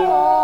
Oh.